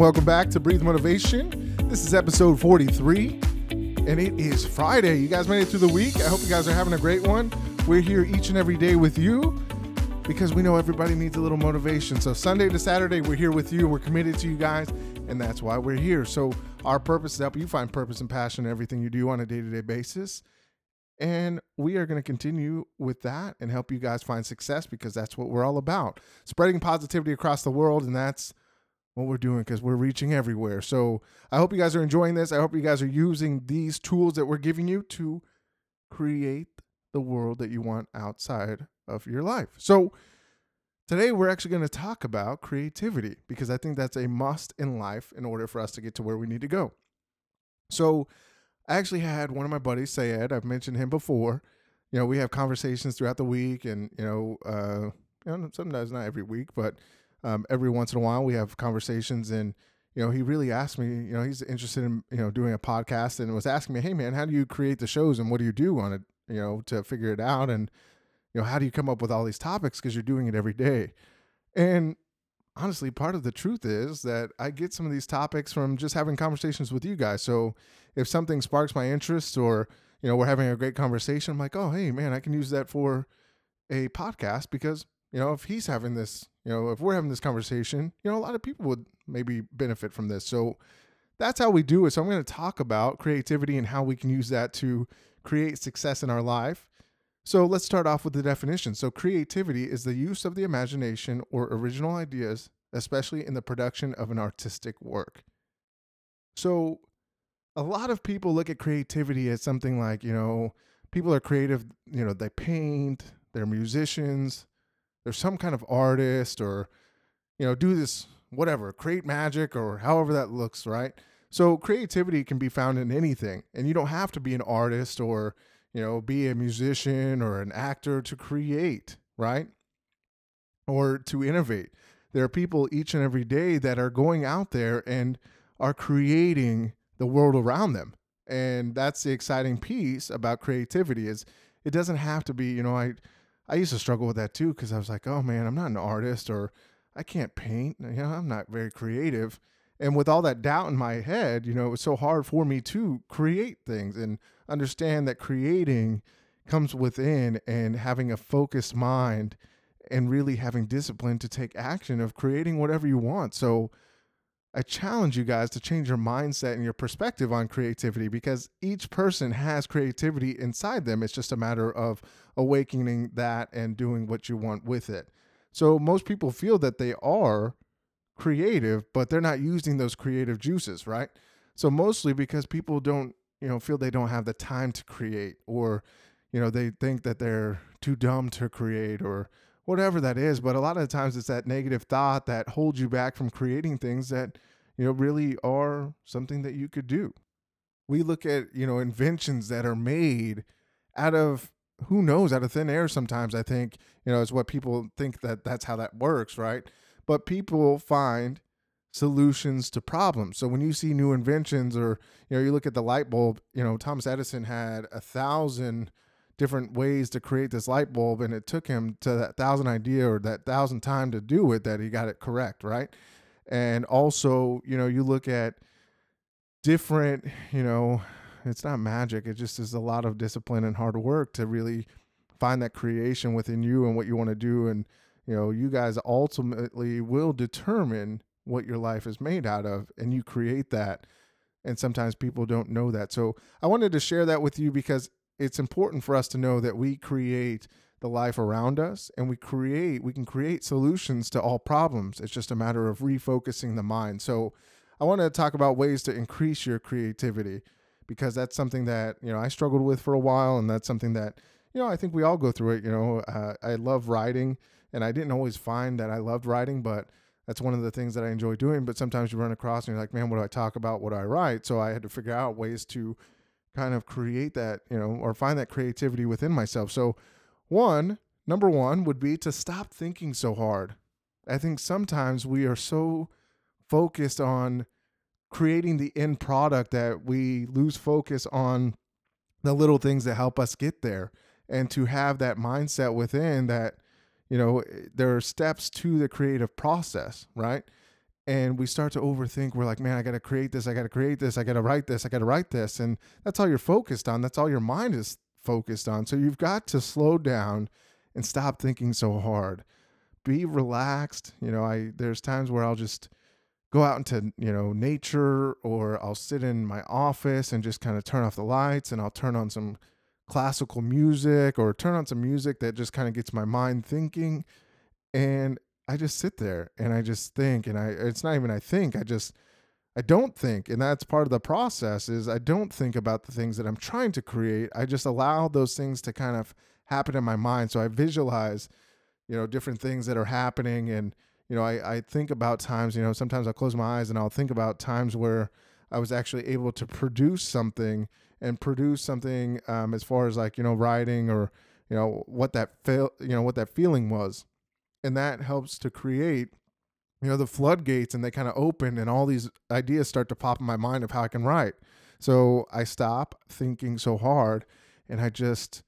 welcome back to Breathe Motivation. This is episode 43, and it is Friday. You guys made it through the week. I hope you guys are having a great one. We're here each and every day with you because we know everybody needs a little motivation. So, Sunday to Saturday, we're here with you. We're committed to you guys, and that's why we're here. So, our purpose is to help you find purpose and passion in everything you do on a day to day basis. And we are going to continue with that and help you guys find success because that's what we're all about spreading positivity across the world. And that's what we're doing because we're reaching everywhere. So I hope you guys are enjoying this. I hope you guys are using these tools that we're giving you to create the world that you want outside of your life. So today we're actually going to talk about creativity because I think that's a must in life in order for us to get to where we need to go. So I actually had one of my buddies, Sayed, I've mentioned him before. You know, we have conversations throughout the week and, you know, uh, you know, sometimes not every week, but um, every once in a while we have conversations and you know he really asked me you know he's interested in you know doing a podcast and was asking me hey man how do you create the shows and what do you do on it you know to figure it out? And you know how do you come up with all these topics because you're doing it every day? And honestly part of the truth is that i get some of these topics from just having conversations with you guys. So if something sparks my interest or you know we're having a great conversation i'm like oh hey man i can use that for a podcast because you know if he's having this you know, if we're having this conversation, you know, a lot of people would maybe benefit from this. So that's how we do it. So I'm going to talk about creativity and how we can use that to create success in our life. So let's start off with the definition. So creativity is the use of the imagination or original ideas, especially in the production of an artistic work. So a lot of people look at creativity as something like, you know, people are creative, you know, they paint, they're musicians, there's some kind of artist or you know do this whatever create magic or however that looks right? So creativity can be found in anything and you don't have to be an artist or you know be a musician or an actor to create right? Or to innovate. There are people each and every day that are going out there and are creating the world around them and that's the exciting piece about creativity is it doesn't have to be you know i I used to struggle with that too because I was like, oh man, I'm not an artist or I can't paint. You know, I'm not very creative. And with all that doubt in my head, you know, it was so hard for me to create things and understand that creating comes within and having a focused mind and really having discipline to take action of creating whatever you want. So I challenge you guys to change your mindset and your perspective on creativity because each person has creativity inside them. It's just a matter of awakening that and doing what you want with it. So most people feel that they are creative, but they're not using those creative juices, right? So mostly because people don't, you know, feel they don't have the time to create or you know, they think that they're too dumb to create or whatever that is. But a lot of times it's that negative thought that holds you back from creating things that, you know, really are something that you could do. We look at, you know, inventions that are made out of who knows, out of thin air sometimes, I think, you know, is what people think that that's how that works, right? But people find solutions to problems. So when you see new inventions or, you know, you look at the light bulb, you know, Thomas Edison had a thousand different ways to create this light bulb and it took him to that thousand idea or that thousand time to do it that he got it correct right? And also you know you look at different you know it's not magic it just is a lot of discipline and hard work to really find that creation within you and what you want to do and you know you guys ultimately will determine what your life is made out of and you create that and sometimes people don't know that. So i wanted to share that with you because it's important for us to know that we create the life around us and we create we can create solutions to all problems. It's just a matter of refocusing the mind. So i want to talk about ways to increase your creativity because that's something that you know i struggled with for a while and that's something that you know i think we all go through it you know uh, i love writing and i didn't always find that i loved writing but that's one of the things that i enjoy doing. But sometimes you run across and you're like man what do i talk about? What do i write? So i had to figure out ways to kind of create that, you know, or find that creativity within myself. So, one, number one would be to stop thinking so hard. I think sometimes we are so focused on creating the end product that we lose focus on the little things that help us get there. And to have that mindset within that, you know, eh, there are steps to the creative process, right? And we start to overthink. We're like, man, I got to create this. I got to create this. I got to write this. I got to write this. And that's all you're focused on. That's all your mind is focused on. So you've got to slow down and stop thinking so hard. Be relaxed. You know, I there's times where I'll just go out into, you know, nature or I'll sit in my office and just kind of turn off the lights and I'll turn on some classical music or turn on some music that just kind of gets my mind thinking and I just sit there and I just think and I it's not even I think, I just I don't think and that's part of the process is I don't think about the things that I'm trying to create. I just allow those things to kind of happen in my mind. So I visualize, you know, different things that are happening and you know, I, I think about times, you know, sometimes I'll close my eyes and I'll think about times where I was actually able to produce something and produce something um, as far as like, you know, writing or, you know, what that feel, you know, what that feeling was and that helps to create you know the floodgates and they kind of open and all these ideas start to pop in my mind of how I can write. So I stop thinking so hard and I just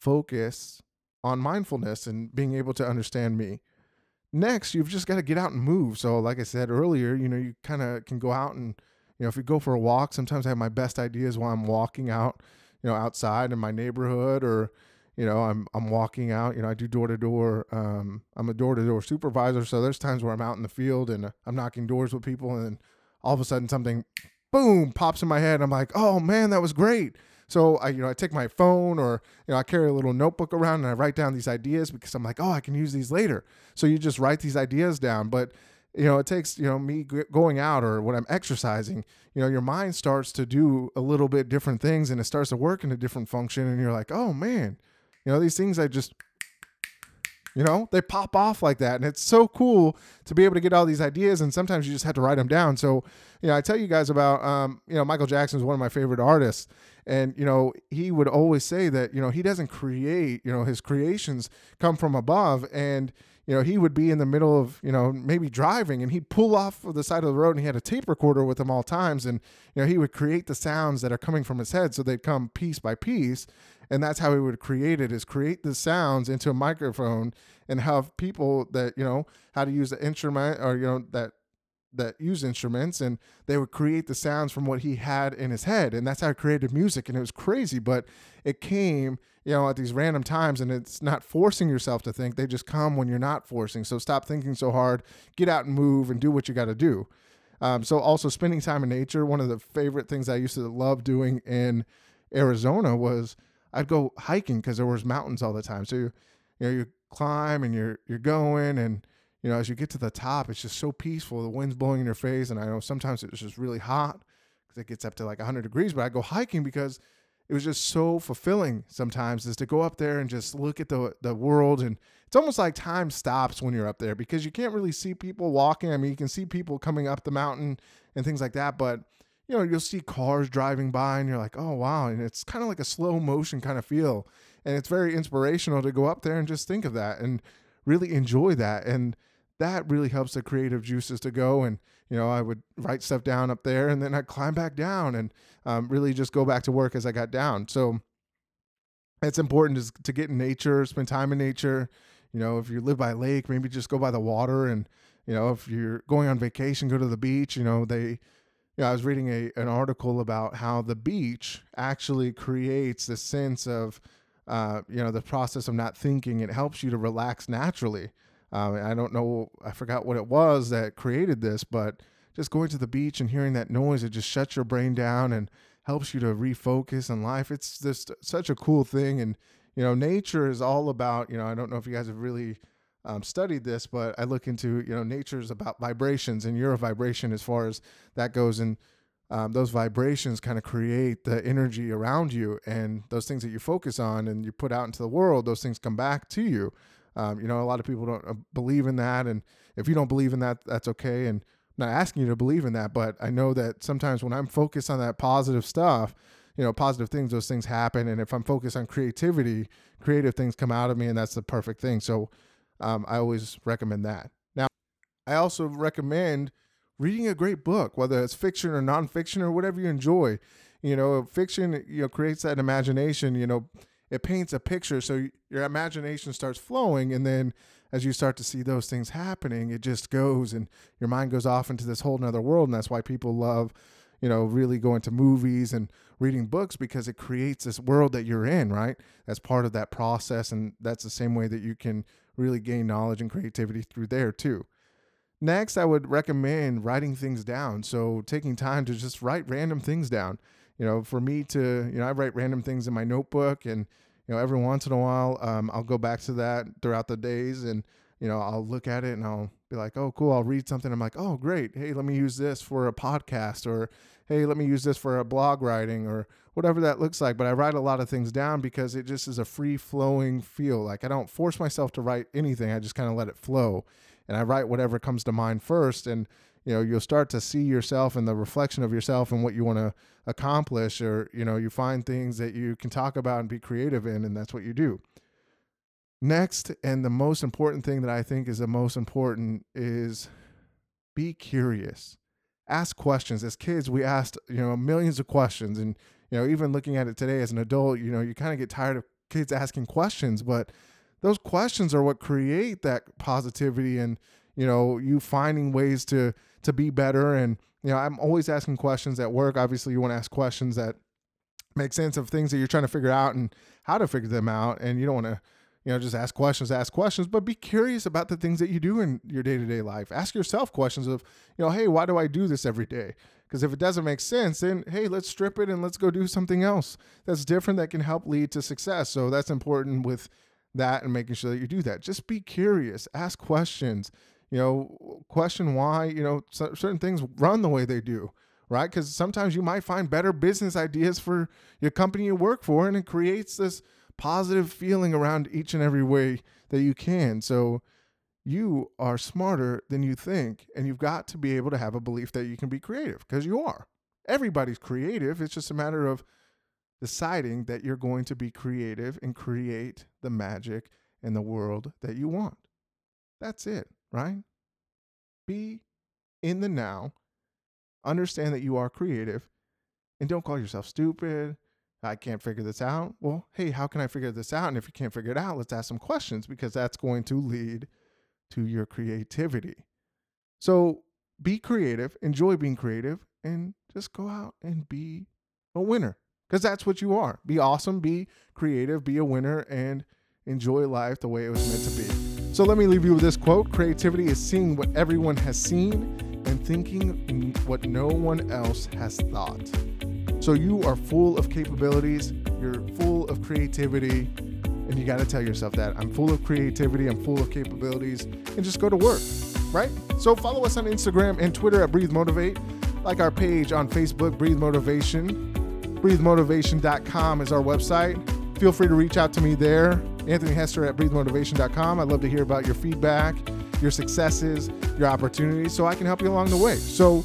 focus on mindfulness and being able to understand me. Next, you've just got to get out and move. So like I said earlier, you know, you kind of can go out and you know, if you go for a walk, sometimes I have my best ideas while I'm walking out, you know, outside in my neighborhood or you know, I'm I'm walking out. You know, I do door to door. Um, I'm a door to door supervisor, so there's times where I'm out in the field and uh, I'm knocking doors with people, and all of a sudden something, boom, pops in my head. I'm like, oh man, that was great. So I, you know, I take my phone or you know, I carry a little notebook around and I write down these ideas because I'm like, oh, I can use these later. So you just write these ideas down, but you know, it takes, you know, me going out or when I'm exercising, you know, your mind starts to do a little bit different things and it starts to work in a different function. And you're like, oh man, you know, these things I just you know, they pop off like that. And it's so cool to be able to get all these ideas. And sometimes you just have to write them down. So, you know, I tell you guys about, um, you know, Michael Jackson is one of my favorite artists. And, you know, he would always say that, you know, he doesn't create, you know, his creations come from above. And, you know, he would be in the middle of, you know, maybe driving and he'd pull off of the side of the road and he had a tape recorder with him all times. And, you know, he would create the sounds that are coming from his head. So they'd come piece by piece and that's how he would create it is create the sounds into a microphone and have people that you know how to use the instrument or you know that that use instruments and they would create the sounds from what he had in his head and that's how he created music and it was crazy but it came you know at these random times and it's not forcing yourself to think they just come when you're not forcing so stop thinking so hard get out and move and do what you got to do um, so also spending time in nature one of the favorite things i used to love doing in arizona was I'd go hiking because there was mountains all the time. So you, you know, you climb and you're you're going, and you know, as you get to the top, it's just so peaceful. The wind's blowing in your face, and I know sometimes it's just really hot because it gets up to like 100 degrees. But I go hiking because it was just so fulfilling. Sometimes is to go up there and just look at the the world, and it's almost like time stops when you're up there because you can't really see people walking. I mean, you can see people coming up the mountain and things like that, but you know, you'll see cars driving by and you're like, oh, wow. And it's kind of like a slow motion kind of feel. And it's very inspirational to go up there and just think of that and really enjoy that. And that really helps the creative juices to go. And, you know, I would write stuff down up there and then I'd climb back down and um, really just go back to work as I got down. So it's important to, to get in nature, spend time in nature. You know, if you live by a lake, maybe just go by the water. And, you know, if you're going on vacation, go to the beach. You know, they, yeah, I was reading a an article about how the beach actually creates this sense of, uh, you know, the process of not thinking. It helps you to relax naturally. Um, I don't know, I forgot what it was that created this, but just going to the beach and hearing that noise, it just shuts your brain down and helps you to refocus on life. It's just such a cool thing. And, you know, nature is all about, you know, I don't know if you guys have really um, studied this, but I look into you know nature is about vibrations, and you're a vibration as far as that goes, and um, those vibrations kind of create the energy around you, and those things that you focus on and you put out into the world, those things come back to you. Um, you know, a lot of people don't uh, believe in that, and if you don't believe in that, that's okay. And I'm not asking you to believe in that, but I know that sometimes when I'm focused on that positive stuff, you know, positive things, those things happen. And if I'm focused on creativity, creative things come out of me, and that's the perfect thing. So um, I always recommend that. Now, I also recommend reading a great book, whether it's fiction or nonfiction or whatever you enjoy. You know, fiction, you know, creates that imagination. You know, it paints a picture, so your imagination starts flowing, and then as you start to see those things happening, it just goes and your mind goes off into this whole nother world. And that's why people love, you know, really going to movies and reading books because it creates this world that you're in, right? That's part of that process. And that's the same way that you can really gain knowledge and creativity through there too. Next, I would recommend writing things down. So taking time to just write random things down. You know, for me to, you know, I write random things in my notebook and, you know, every once in a while, um, I'll go back to that throughout the days and, you know, I'll look at it and I'll be like, oh, cool. I'll read something. I'm like, oh, great. Hey, let me use this for a podcast or, hey, let me use this for a blog writing or whatever that looks like. But I write a lot of things down because it just is a free flowing feel. Like I don't force myself to write anything. I just kind of let it flow and I write whatever comes to mind first. And, you know, you'll start to see yourself and the reflection of yourself and what you want to accomplish, or, you know, you find things that you can talk about and be creative in, and that's what you do. Next, and the most important thing that I think is the most important is be curious. Ask questions. As kids, we asked, you know, millions of questions. And, you know, even looking at it today as an adult, you know, you kind of get tired of kids asking questions, but those questions are what create that positivity and you know you finding ways to to be better. And you know i'm always asking questions at work. Obviously you want to ask questions that make sense of things that you're trying to figure out and how to figure them out. And you don't want to you know just ask questions ask questions. But be curious about the things that you do in your day-to-day life. Ask yourself questions of you know hey why do i do this every day? Because if it doesn't make sense then hey let's strip it and let's go do something else that's different that can help lead to success. So that's important with that and making sure that you do that. Just be curious, ask questions, you know, question why, you know, certain things run the way they do, right? Because sometimes you might find better business ideas for your company you work for, and it creates this positive feeling around each and every way that you can. So, you are smarter than you think, and you've got to be able to have a belief that you can be creative because you are. Everybody's creative. It's just a matter of deciding that you're going to be creative and create the magic in the world that you want. That's it, right? Be in the now, understand that you are creative, and don't call yourself stupid. I can't figure this out. Well, hey, how can I figure this out? And if you can't figure it out, let's ask some questions because that's going to lead to your creativity. So be creative, enjoy being creative, and just go out and be a winner because that's what you are. Be awesome, be creative, be a winner, and enjoy life the way it was meant to be. So let me leave you with this quote Creativity is seeing what everyone has seen and thinking what no one else has thought. So you are full of capabilities, you're full of creativity, and you got to tell yourself that I'm full of creativity, I'm full of capabilities, and just go to work, right? So follow us on Instagram and Twitter at Breathe Motivate, like our page on Facebook, Breathe Motivation breathemotivation.com is our website. Feel free to reach out to me there. Anthony Hester at breathemotivation.com. I'd love to hear about your feedback, your successes, your opportunities, so I can help you along the way. So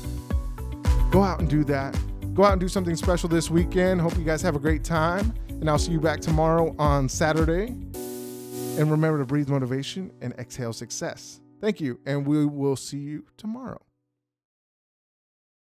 go out and do that. Go out and do something special this weekend. Hope you guys have a great time. And I'll see you back tomorrow on Saturday. And remember to breathe motivation and exhale success. Thank you. And we will see you tomorrow.